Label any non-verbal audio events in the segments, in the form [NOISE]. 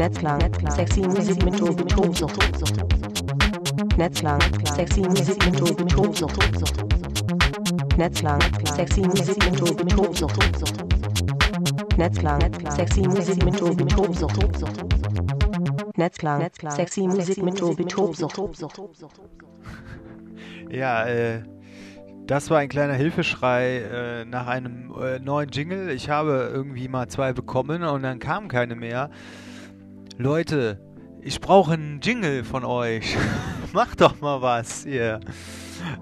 Netzklang, sexy Musik mit Tobsucht. Netzklang, sexy Musik mit Tobsucht. Netzklang, sexy Musik mit Tobsucht. Netzklang, sexy Musik mit Tobsucht. Netzklang, sexy Musik mit Tobsucht. Ja, äh, das war ein kleiner Hilfeschrei äh, nach einem äh, neuen Jingle. Ich habe irgendwie mal zwei bekommen und dann kamen keine mehr. Leute, ich brauche einen Jingle von euch. [LAUGHS] Macht doch mal was hier.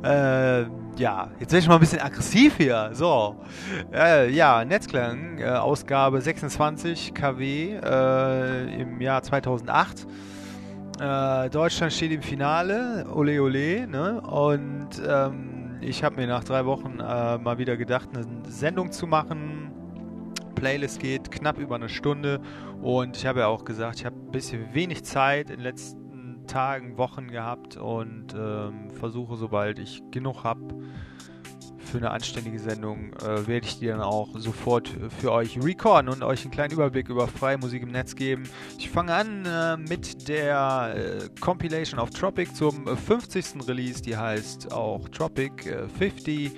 Äh, ja, jetzt werde ich mal ein bisschen aggressiv hier. So, äh, ja, Netzklang, äh, Ausgabe 26 KW äh, im Jahr 2008. Äh, Deutschland steht im Finale, ole ole, ne? Und ähm, ich habe mir nach drei Wochen äh, mal wieder gedacht, eine Sendung zu machen. Playlist geht knapp über eine Stunde und ich habe ja auch gesagt, ich habe ein bisschen wenig Zeit in den letzten Tagen, Wochen gehabt und ähm, versuche, sobald ich genug habe, für eine anständige Sendung äh, werde ich die dann auch sofort für euch recorden und euch einen kleinen Überblick über freie Musik im Netz geben. Ich fange an äh, mit der äh, Compilation of Tropic zum 50. Release, die heißt auch Tropic 50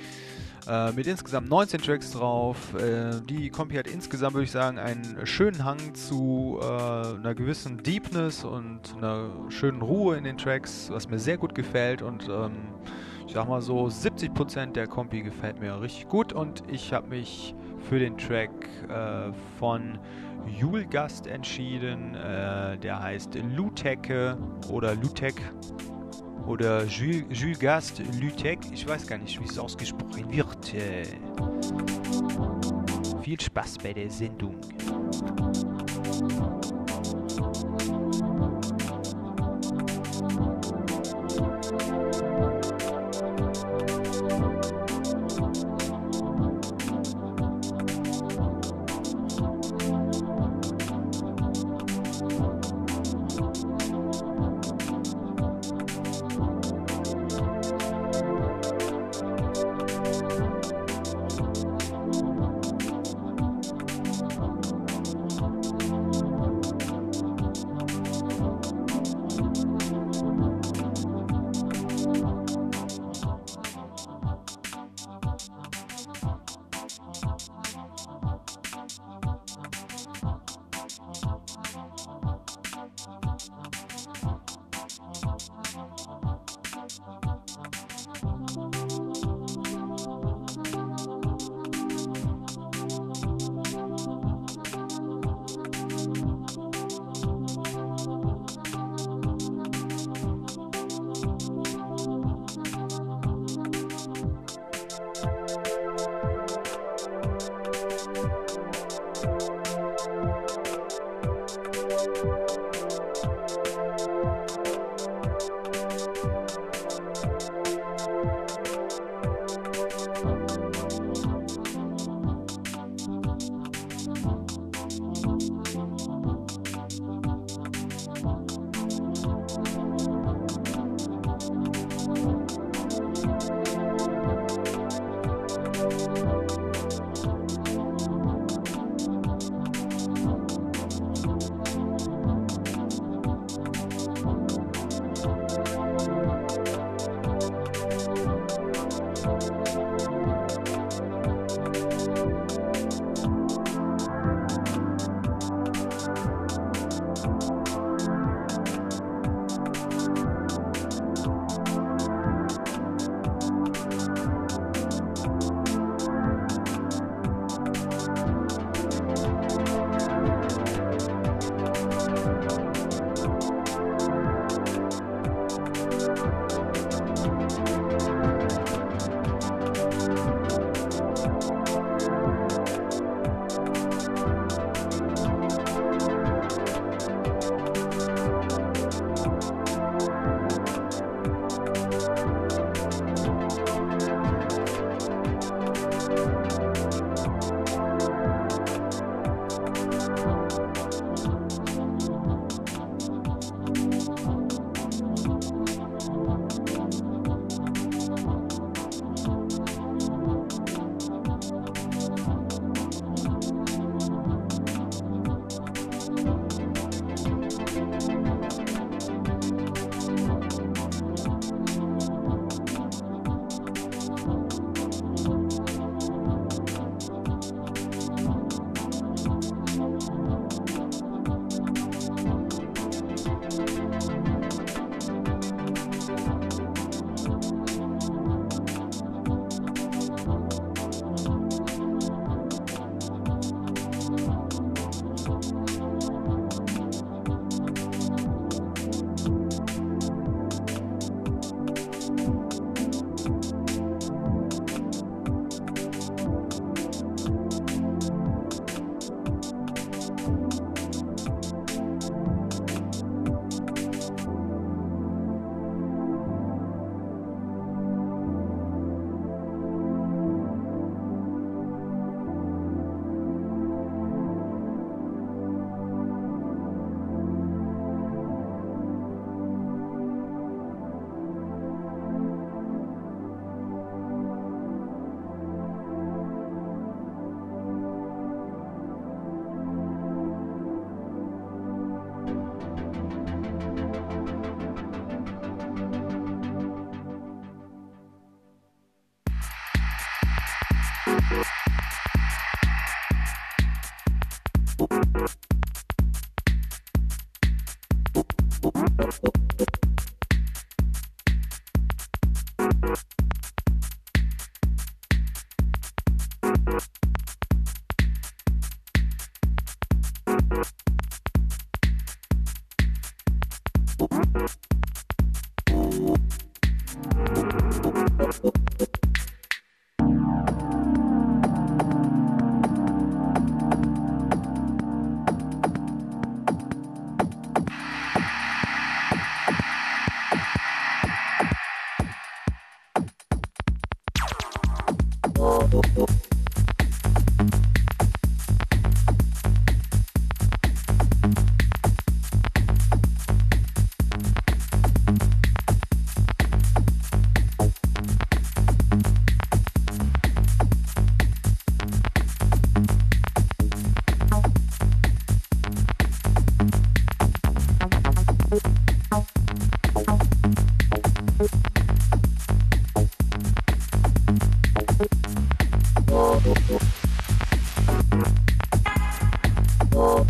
äh, mit insgesamt 19 Tracks drauf. Äh, die Kompi hat insgesamt, würde ich sagen, einen schönen Hang zu äh, einer gewissen Deepness und einer schönen Ruhe in den Tracks, was mir sehr gut gefällt und ähm, ich sag mal so, 70% der Kompi gefällt mir richtig gut und ich habe mich für den Track äh, von Julgast entschieden. Äh, der heißt Luteke oder Lutek oder Jules, Jules Gast Lutek. Ich weiß gar nicht, wie es ausgesprochen wird. Äh, viel Spaß bei der Sendung.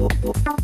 Bye.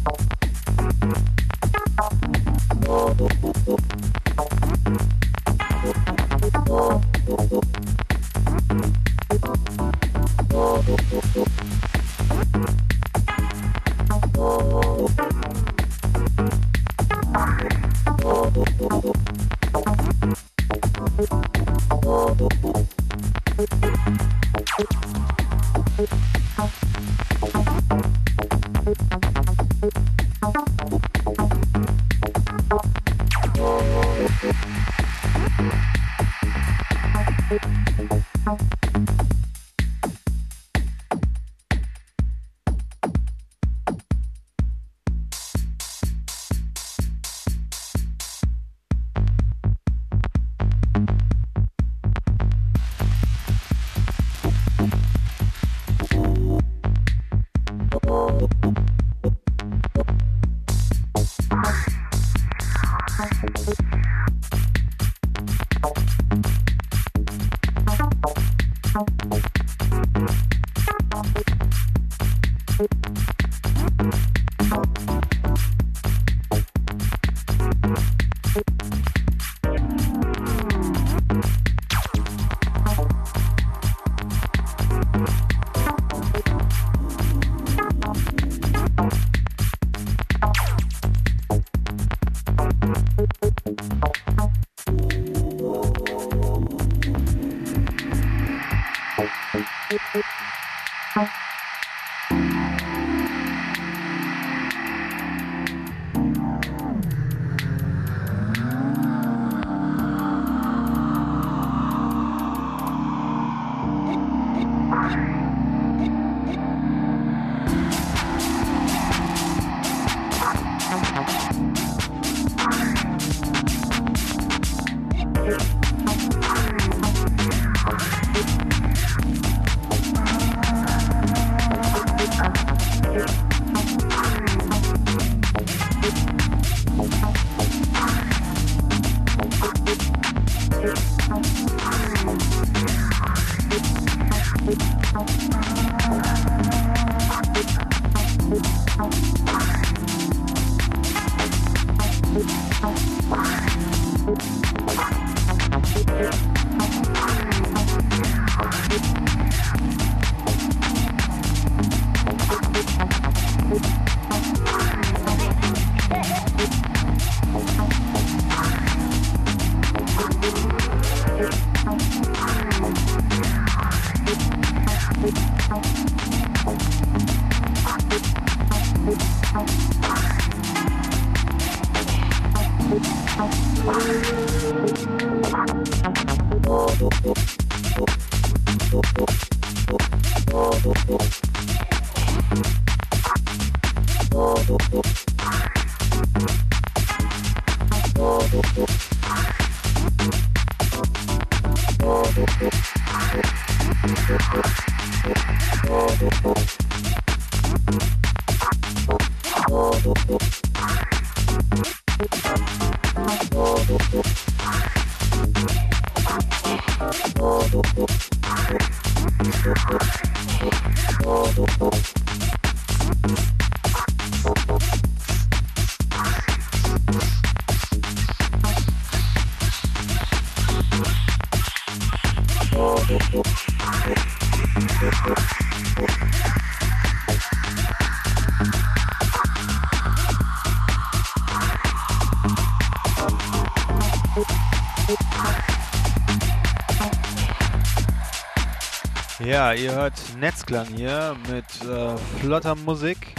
Ja, ihr hört Netzklang hier mit äh, flotter Musik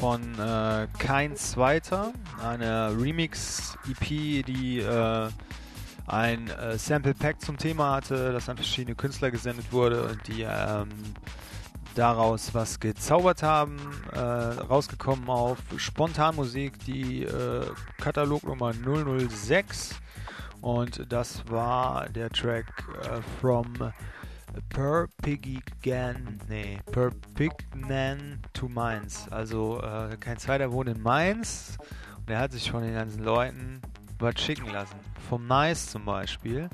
von äh, Kein Zweiter, eine Remix-EP, die äh, ein äh, Sample Pack zum Thema hatte, das an verschiedene Künstler gesendet wurde und die ähm, daraus was gezaubert haben, äh, rausgekommen auf Spontanmusik, die äh, Katalognummer 006 und das war der Track äh, From Perpignan, nee, Perpignan to Mainz. Also äh, kein zweiter wohnt in Mainz und er hat sich von den ganzen Leuten was schicken lassen. Vom Nice zum Beispiel.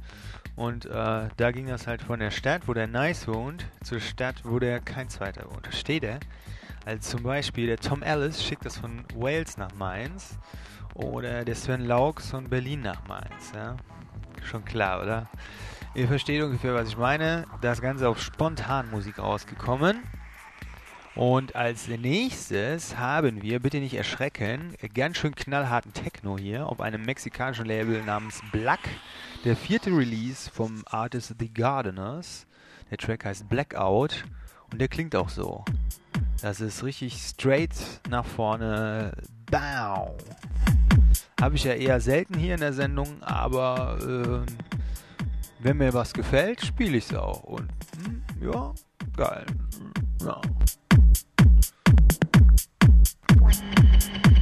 Und äh, da ging das halt von der Stadt, wo der Nice wohnt, zur Stadt, wo der kein zweiter wohnt. Da steht er. Also zum Beispiel der Tom Ellis schickt das von Wales nach Mainz. Oder der Sven Laux von Berlin nach Mainz. Ja? Schon klar, oder? Ihr versteht ungefähr, was ich meine. Das Ganze auf Spontanmusik rausgekommen. Und als nächstes haben wir, bitte nicht erschrecken, ganz schön knallharten Techno hier auf einem mexikanischen Label namens Black. Der vierte Release vom Artist The Gardeners. Der Track heißt Blackout und der klingt auch so. Das ist richtig straight nach vorne. Bow. Habe ich ja eher selten hier in der Sendung, aber äh, wenn mir was gefällt, spiele ich es auch. Und hm, ja, geil. Ja. Thank you.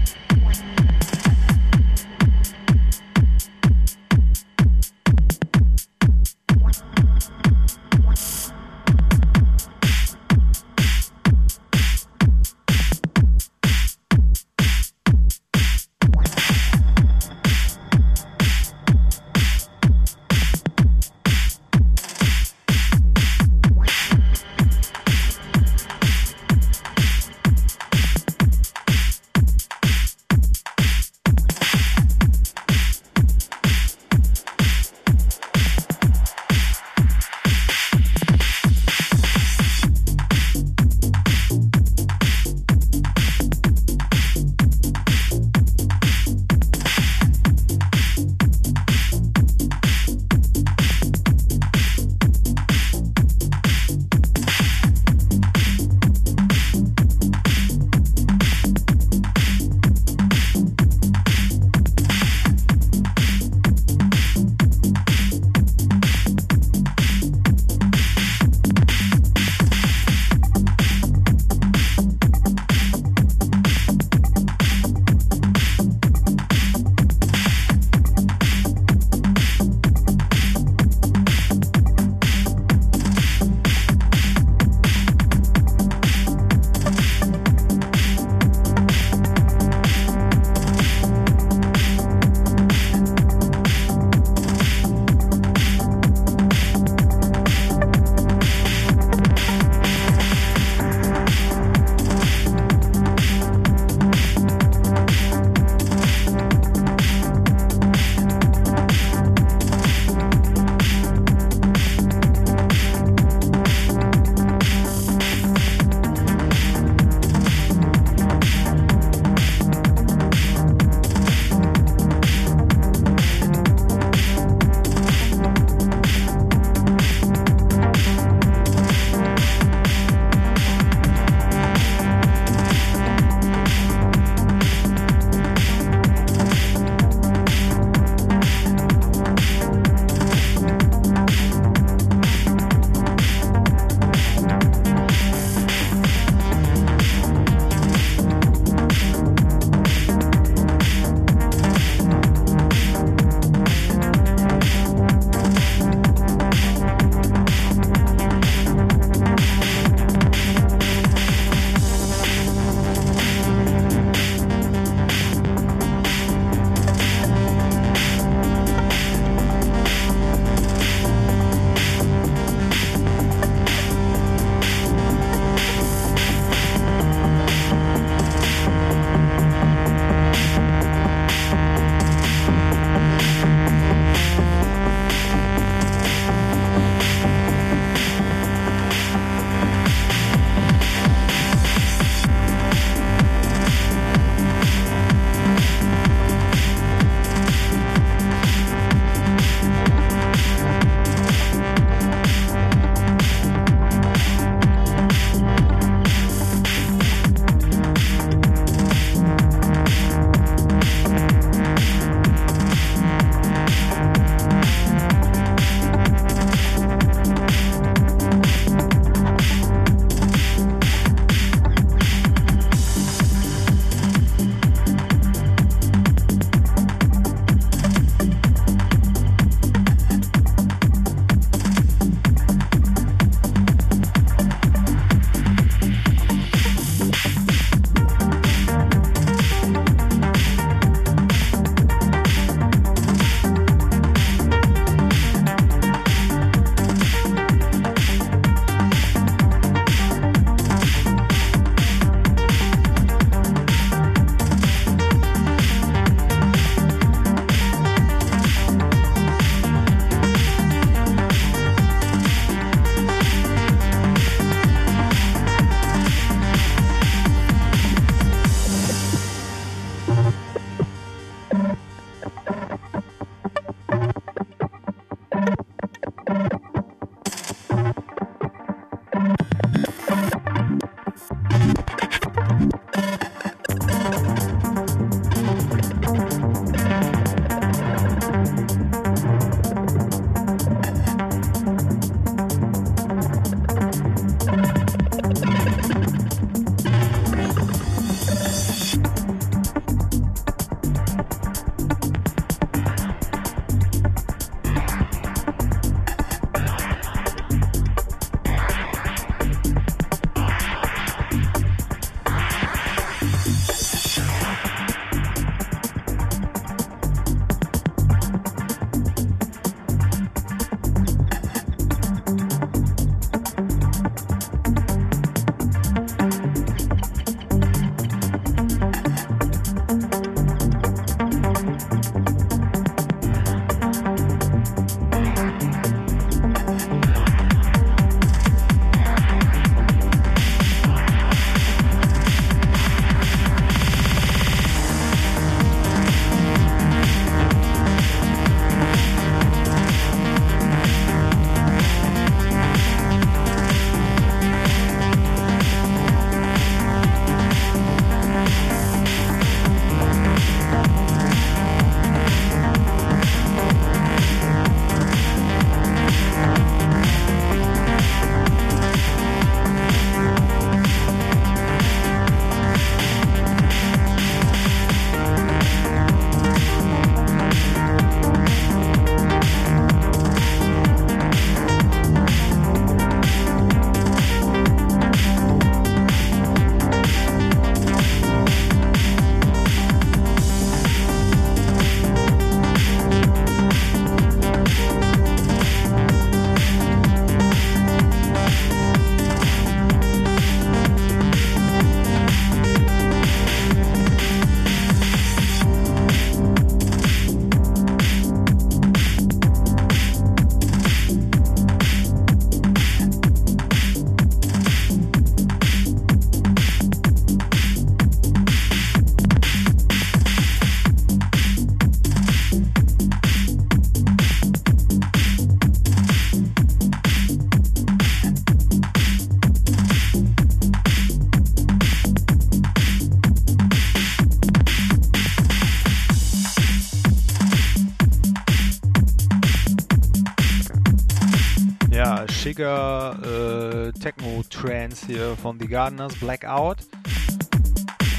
Schicker äh, Techno-Trance hier von The Gardeners, Blackout.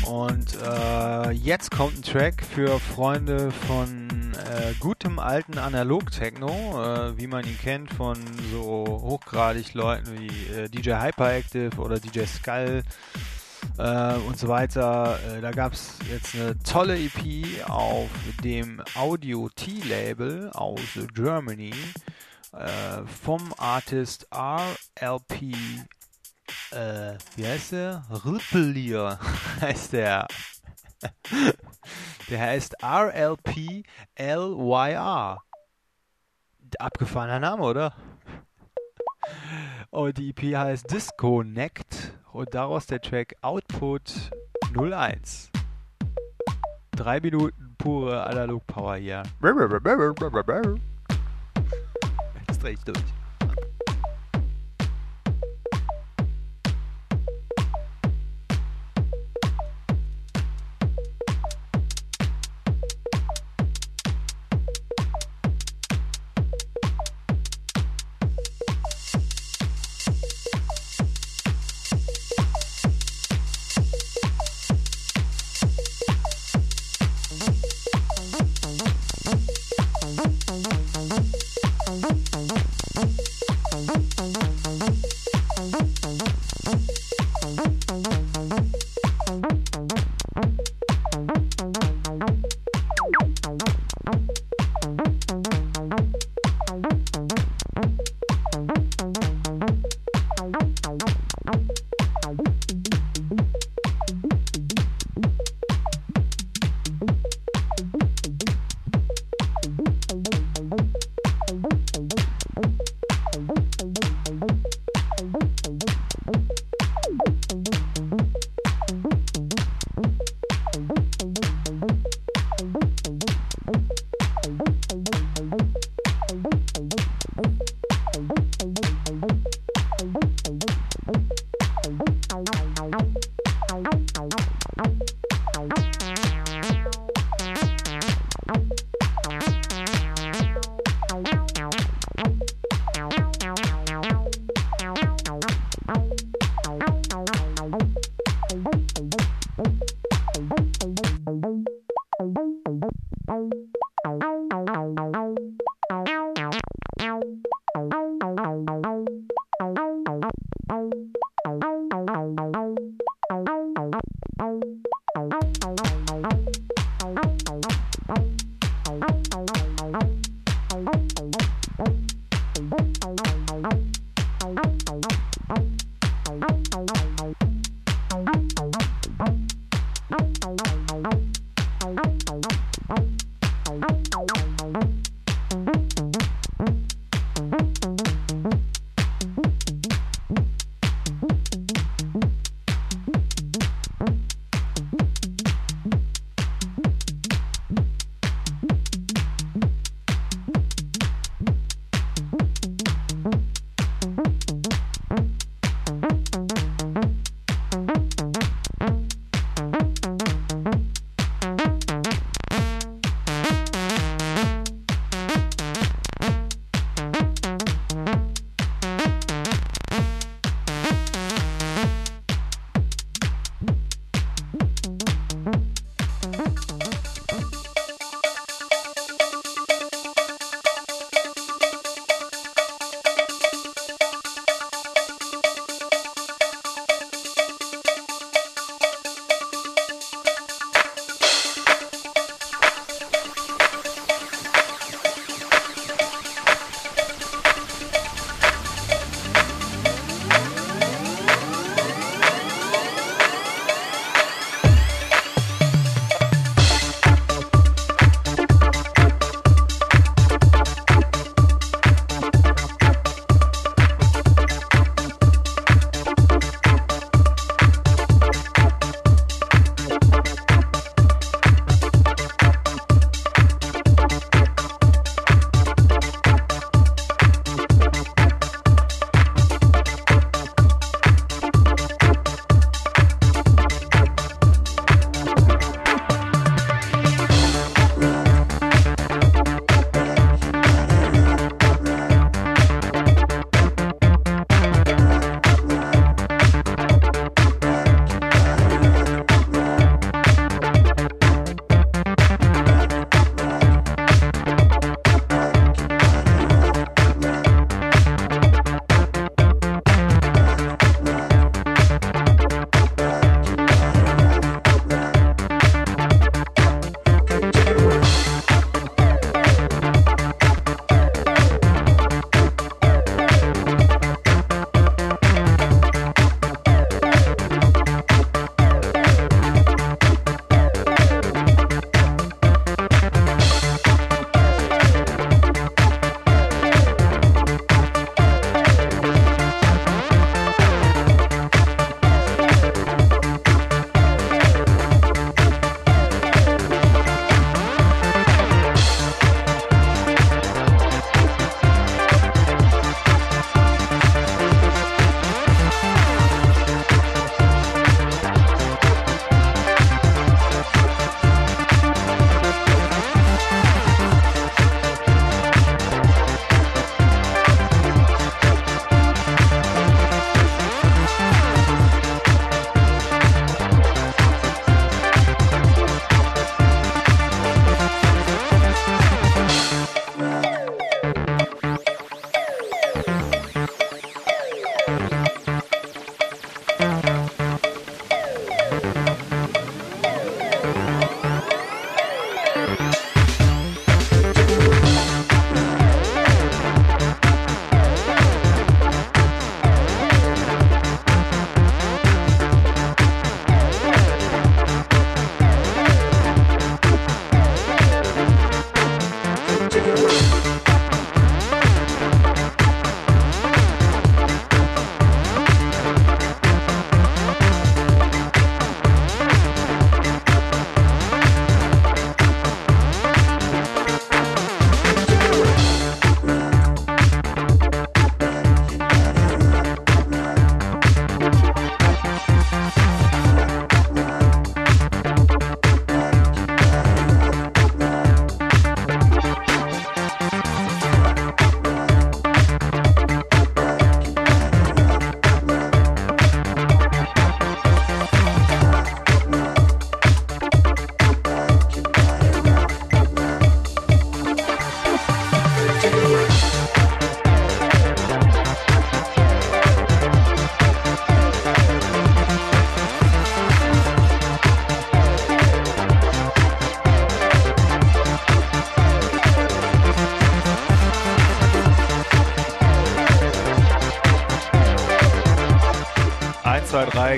Und äh, jetzt kommt ein Track für Freunde von äh, gutem alten Analog-Techno, äh, wie man ihn kennt von so hochgradig Leuten wie äh, DJ Hyperactive oder DJ Skull äh, und so weiter. Äh, da gab es jetzt eine tolle EP auf dem Audio T-Label aus Germany äh, vom Artist RLP. Äh, wie heißt der? Rippelier [LAUGHS] heißt der. [LAUGHS] der heißt RLP LYR. Abgefahrener Name, oder? [LAUGHS] Und die EP heißt Disconnect und daraus der Track Output 01. Drei Minuten pure Analog-Power hier. Jetzt dreh ich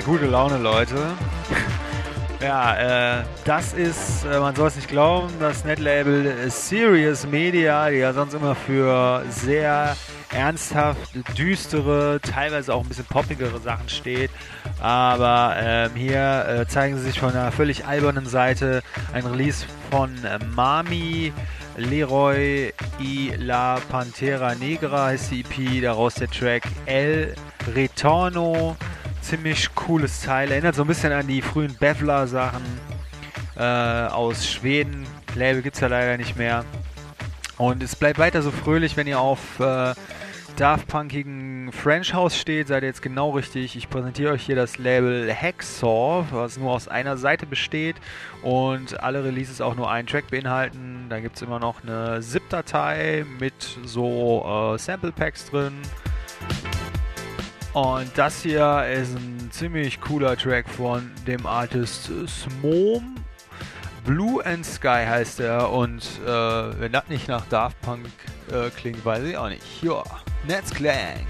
durch. 2, 3, gute Laune, Leute. ja, äh, das ist, äh, man soll es nicht glauben, das Netlabel Serious Media, die ja sonst immer für sehr ernsthaft düstere, teilweise auch ein bisschen poppigere Sachen steht. Aber ähm, hier äh, zeigen sie sich von einer völlig albernen Seite ein Release von äh, Mami. Leroy y la Pantera Negra heißt die EP, daraus der Track El Retorno. Ziemlich cooles Teil, erinnert so ein bisschen an die frühen Bevler-Sachen äh, aus Schweden. Label gibt es ja leider nicht mehr. Und es bleibt weiter so fröhlich, wenn ihr auf äh, Daft Punkigen French House steht, seid ihr jetzt genau richtig. Ich präsentiere euch hier das Label Hacksaw, was nur aus einer Seite besteht und alle Releases auch nur einen Track beinhalten. Da gibt es immer noch eine ZIP-Datei mit so äh, Sample Packs drin. Und das hier ist ein ziemlich cooler Track von dem Artist Smom. Blue and Sky heißt er und äh, wenn das nicht nach Daft Punk äh, klingt, weiß ich auch nicht. Ja. Netzklang.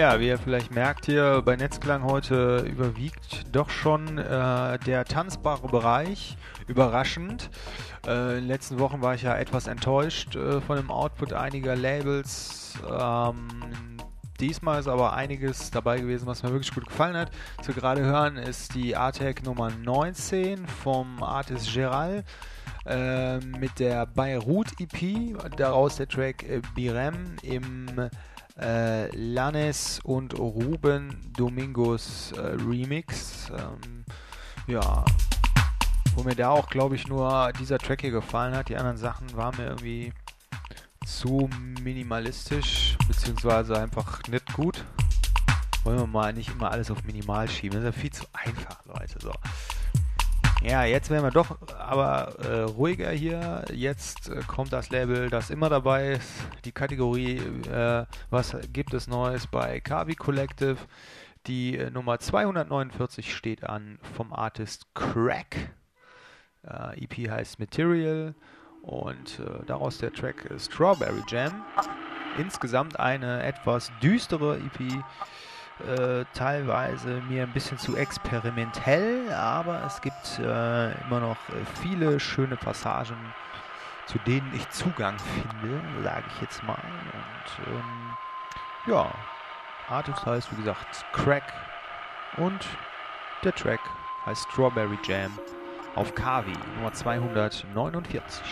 Ja, wie ihr vielleicht merkt hier bei Netzklang heute überwiegt doch schon äh, der tanzbare Bereich. Überraschend. Äh, in den letzten Wochen war ich ja etwas enttäuscht äh, von dem Output einiger Labels. Ähm, diesmal ist aber einiges dabei gewesen, was mir wirklich gut gefallen hat. Zu gerade hören ist die Artec Nummer 19 vom Artist Geral äh, mit der Beirut EP. Daraus der Track äh, Birem im äh, Lanes und Ruben Domingos äh, Remix. Ähm, ja, wo mir da auch, glaube ich, nur dieser Track hier gefallen hat. Die anderen Sachen waren mir irgendwie zu minimalistisch, beziehungsweise einfach nicht gut. Wollen wir mal nicht immer alles auf minimal schieben. Das ist ja viel zu einfach, Leute. So. Ja, jetzt werden wir doch aber äh, ruhiger hier. Jetzt äh, kommt das Label, das immer dabei ist. Die Kategorie, äh, was gibt es Neues bei Kavi Collective? Die äh, Nummer 249 steht an vom Artist Crack. Äh, EP heißt Material und äh, daraus der Track Strawberry Jam. Insgesamt eine etwas düstere EP äh, teilweise mir ein bisschen zu experimentell, aber es gibt äh, immer noch äh, viele schöne Passagen, zu denen ich Zugang finde, sage ich jetzt mal. Und ähm, ja, Artist heißt wie gesagt Crack und der Track heißt Strawberry Jam auf Kavi Nummer 249.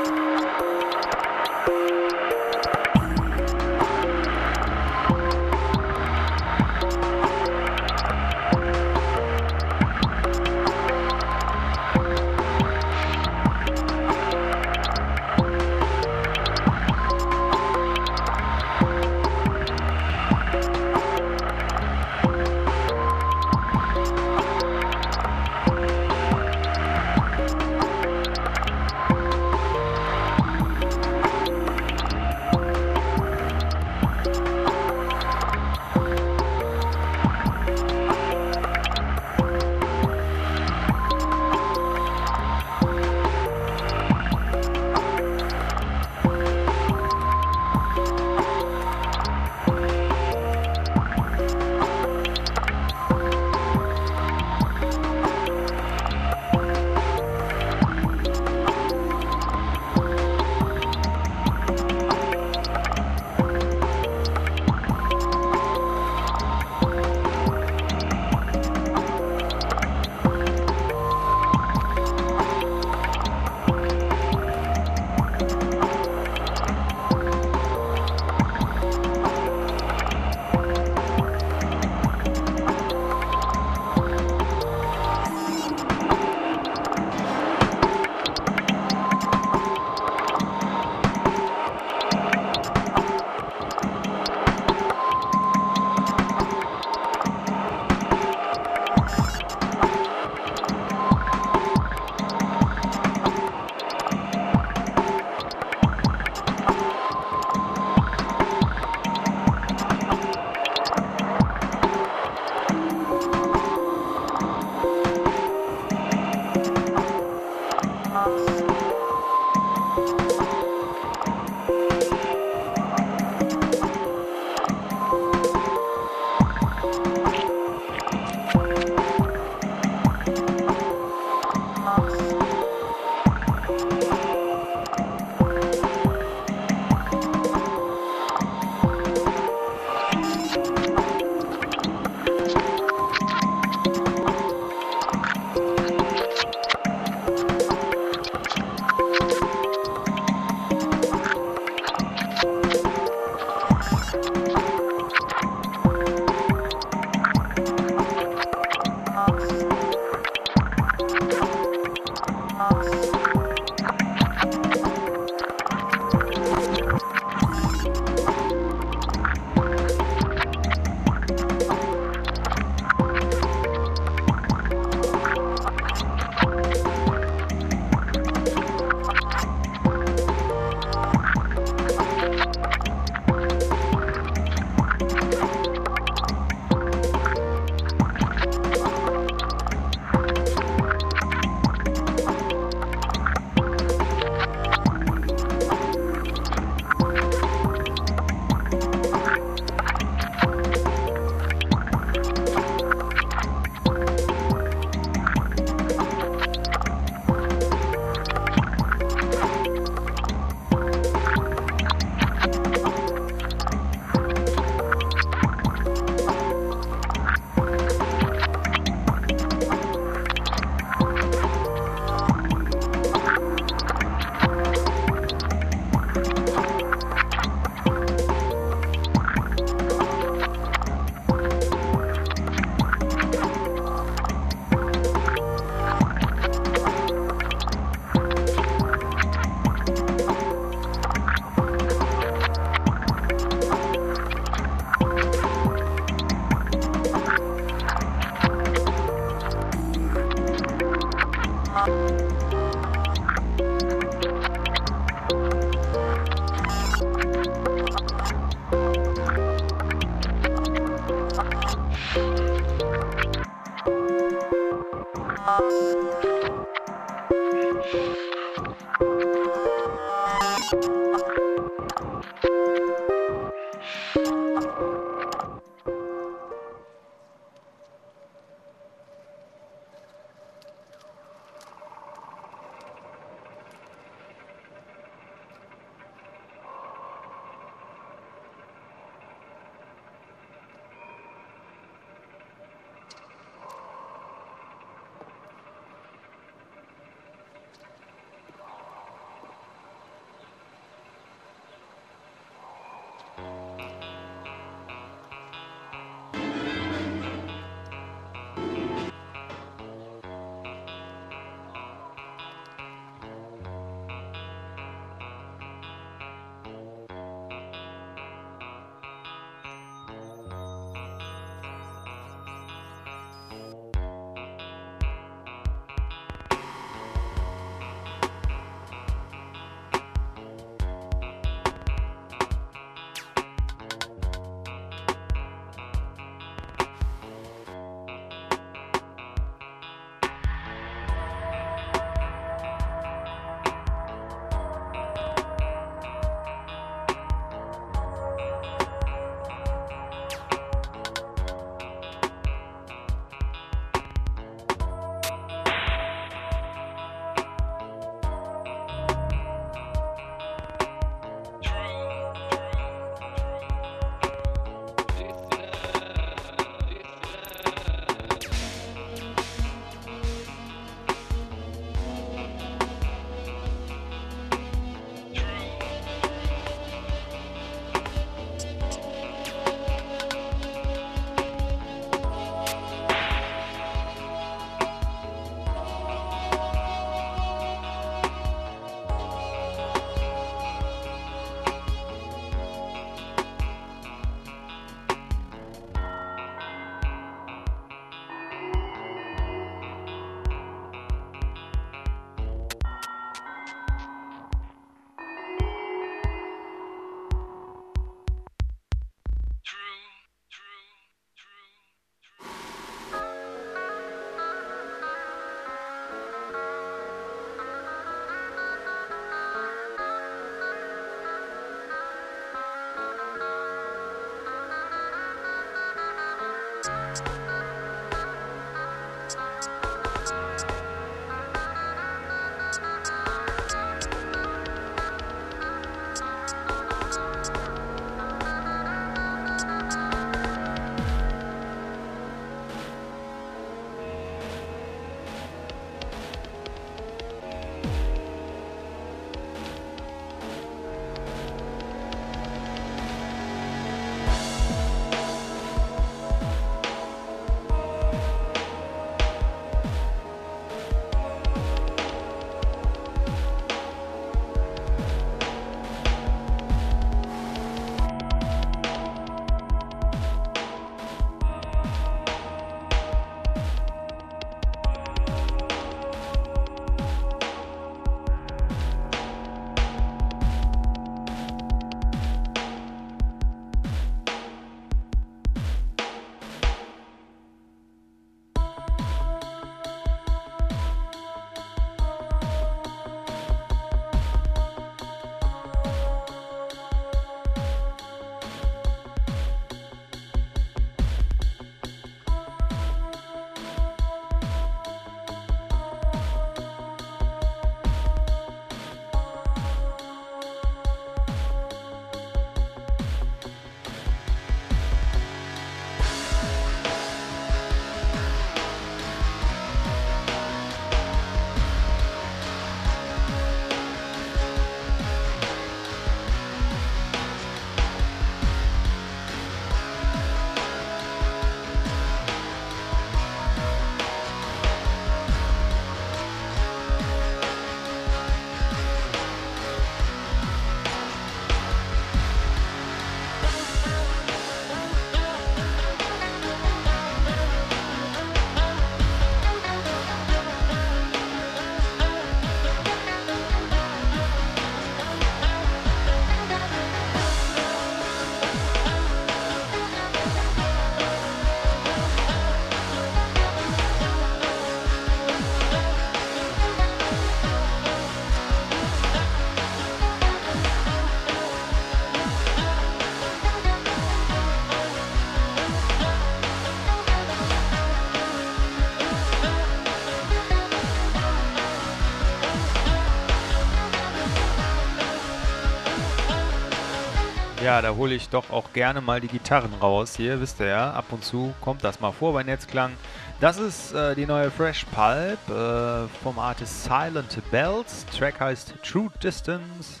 ja, da hole ich doch auch gerne mal die Gitarren raus. Hier, wisst ihr ja, ab und zu kommt das mal vor bei Netzklang. Das ist äh, die neue Fresh Pulp äh, vom Artist Silent Bells. Track heißt True Distance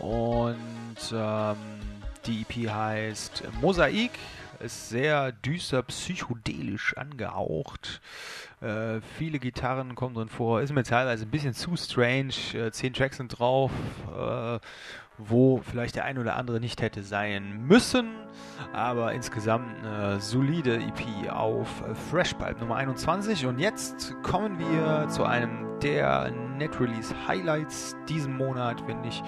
und ähm, die EP heißt Mosaik. Ist sehr düster psychedelisch angehaucht. Äh, viele Gitarren kommen drin vor. Ist mir teilweise ein bisschen zu strange. Äh, zehn Tracks sind drauf. Wo vielleicht der ein oder andere nicht hätte sein müssen. Aber insgesamt eine solide EP auf Fresh Pipe Nummer 21. Und jetzt kommen wir zu einem der Net Release Highlights diesen Monat, finde ich.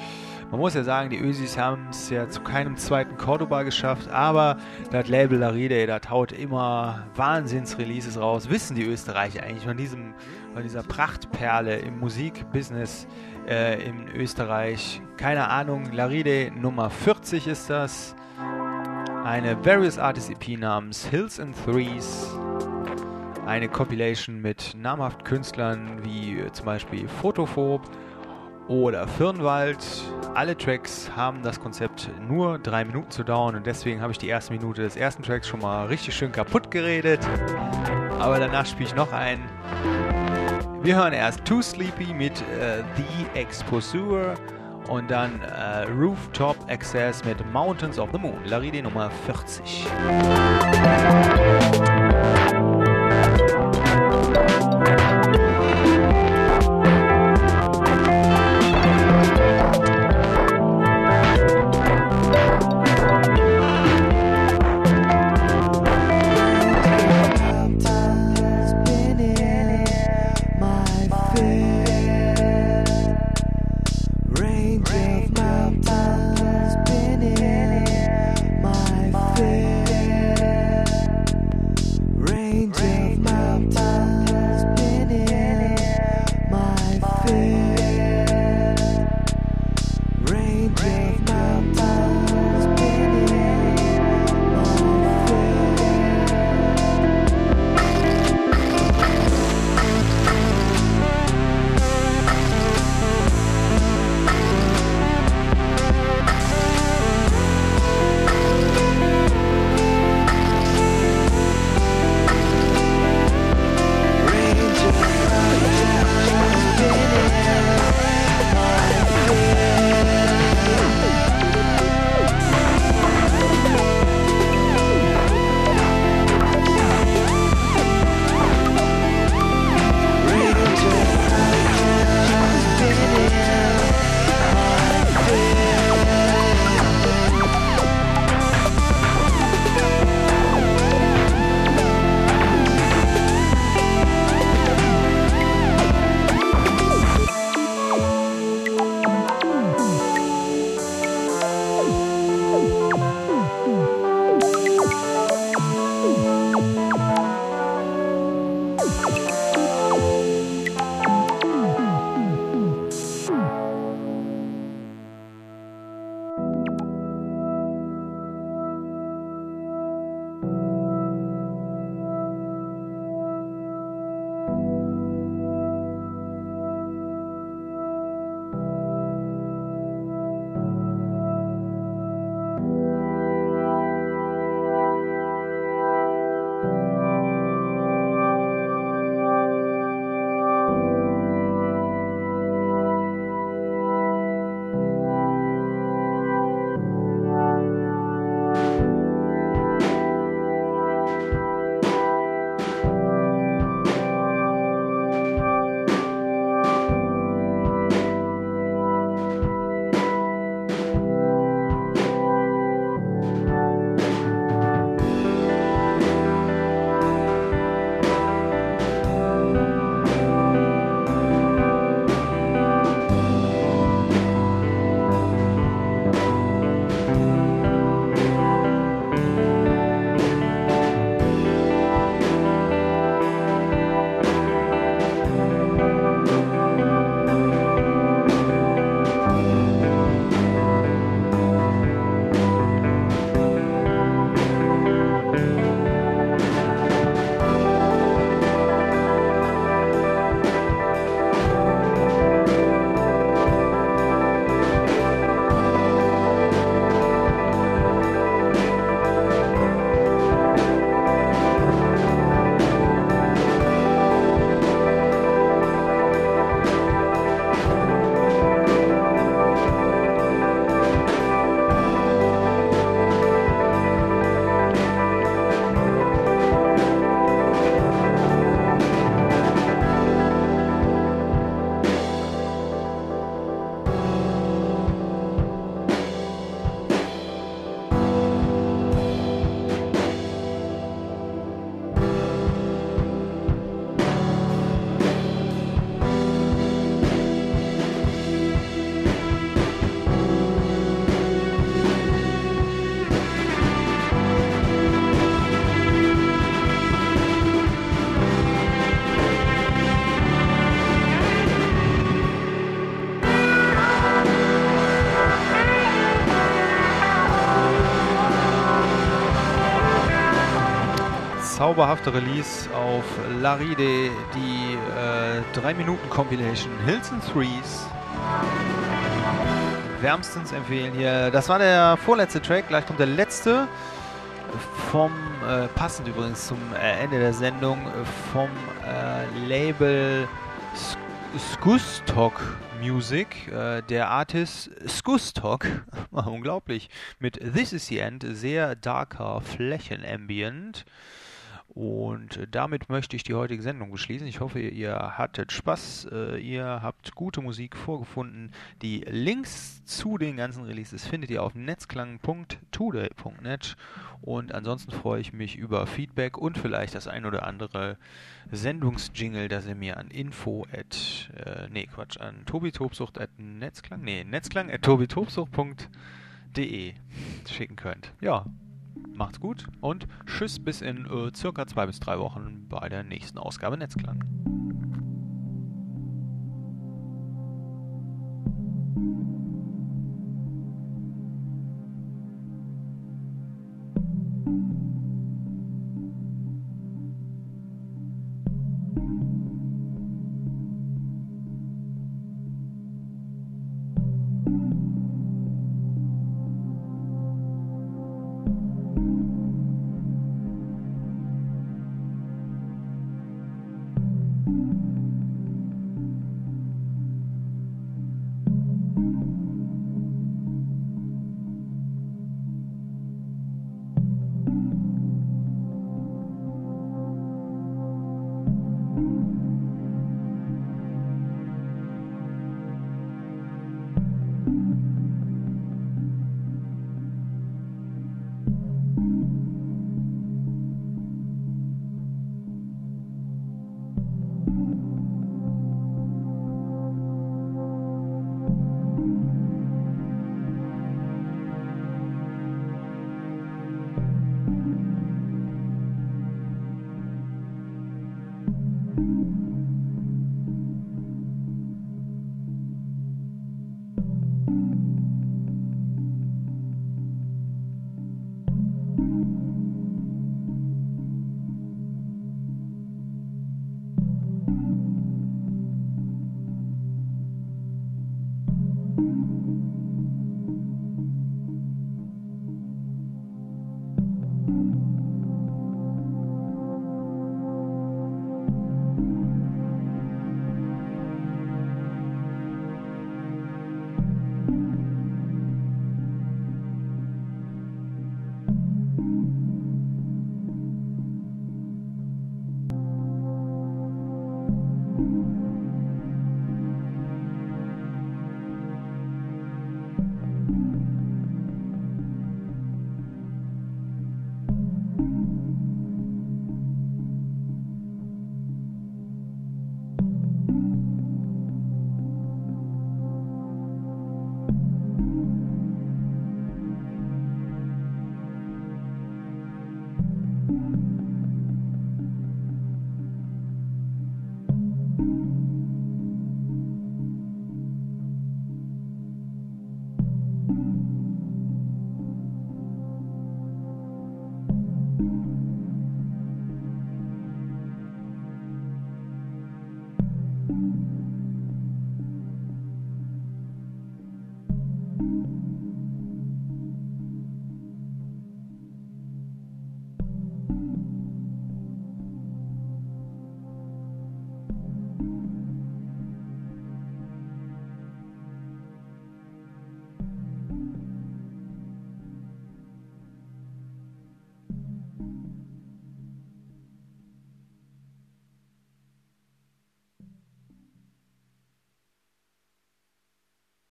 Man muss ja sagen, die Ösis haben es ja zu keinem zweiten Cordoba geschafft, aber das Label Laride, das haut immer Wahnsinns-Releases raus. Wissen die Österreicher eigentlich von, diesem, von dieser Prachtperle im Musikbusiness äh, in Österreich? Keine Ahnung, Laride Nummer 40 ist das. Eine Various Artist EP namens Hills and Threes eine Compilation mit namhaften Künstlern wie zum Beispiel Photophob oder Firnwald. Alle Tracks haben das Konzept nur drei Minuten zu dauern und deswegen habe ich die erste Minute des ersten Tracks schon mal richtig schön kaputt geredet. Aber danach spiele ich noch einen. Wir hören erst Too Sleepy mit äh, The Exposure und dann äh, Rooftop Access mit Mountains of the Moon, Laride Nummer 40. zauberhafte Release auf Laride, die 3-Minuten-Compilation Hills and Threes. Wärmstens empfehlen hier. Das war der vorletzte Track, gleich kommt der letzte vom, äh, passend übrigens zum äh, Ende der Sendung, vom äh, Label Skustok Music, äh, der Artist Skustok, [LAUGHS] unglaublich, mit This is the End, sehr darker Flächenambient. Und damit möchte ich die heutige Sendung beschließen. Ich hoffe, ihr hattet Spaß, äh, ihr habt gute Musik vorgefunden. Die Links zu den ganzen Releases findet ihr auf netzklang.today.net. Und ansonsten freue ich mich über Feedback und vielleicht das ein oder andere Sendungsjingle, das ihr mir an info at, äh, nee, Quatsch, an tobitobsucht at netzklang, nee, netzklang at tobitobsucht.de schicken könnt. Ja, Macht's gut und tschüss bis in äh, circa zwei bis drei Wochen bei der nächsten Ausgabe Netzklang.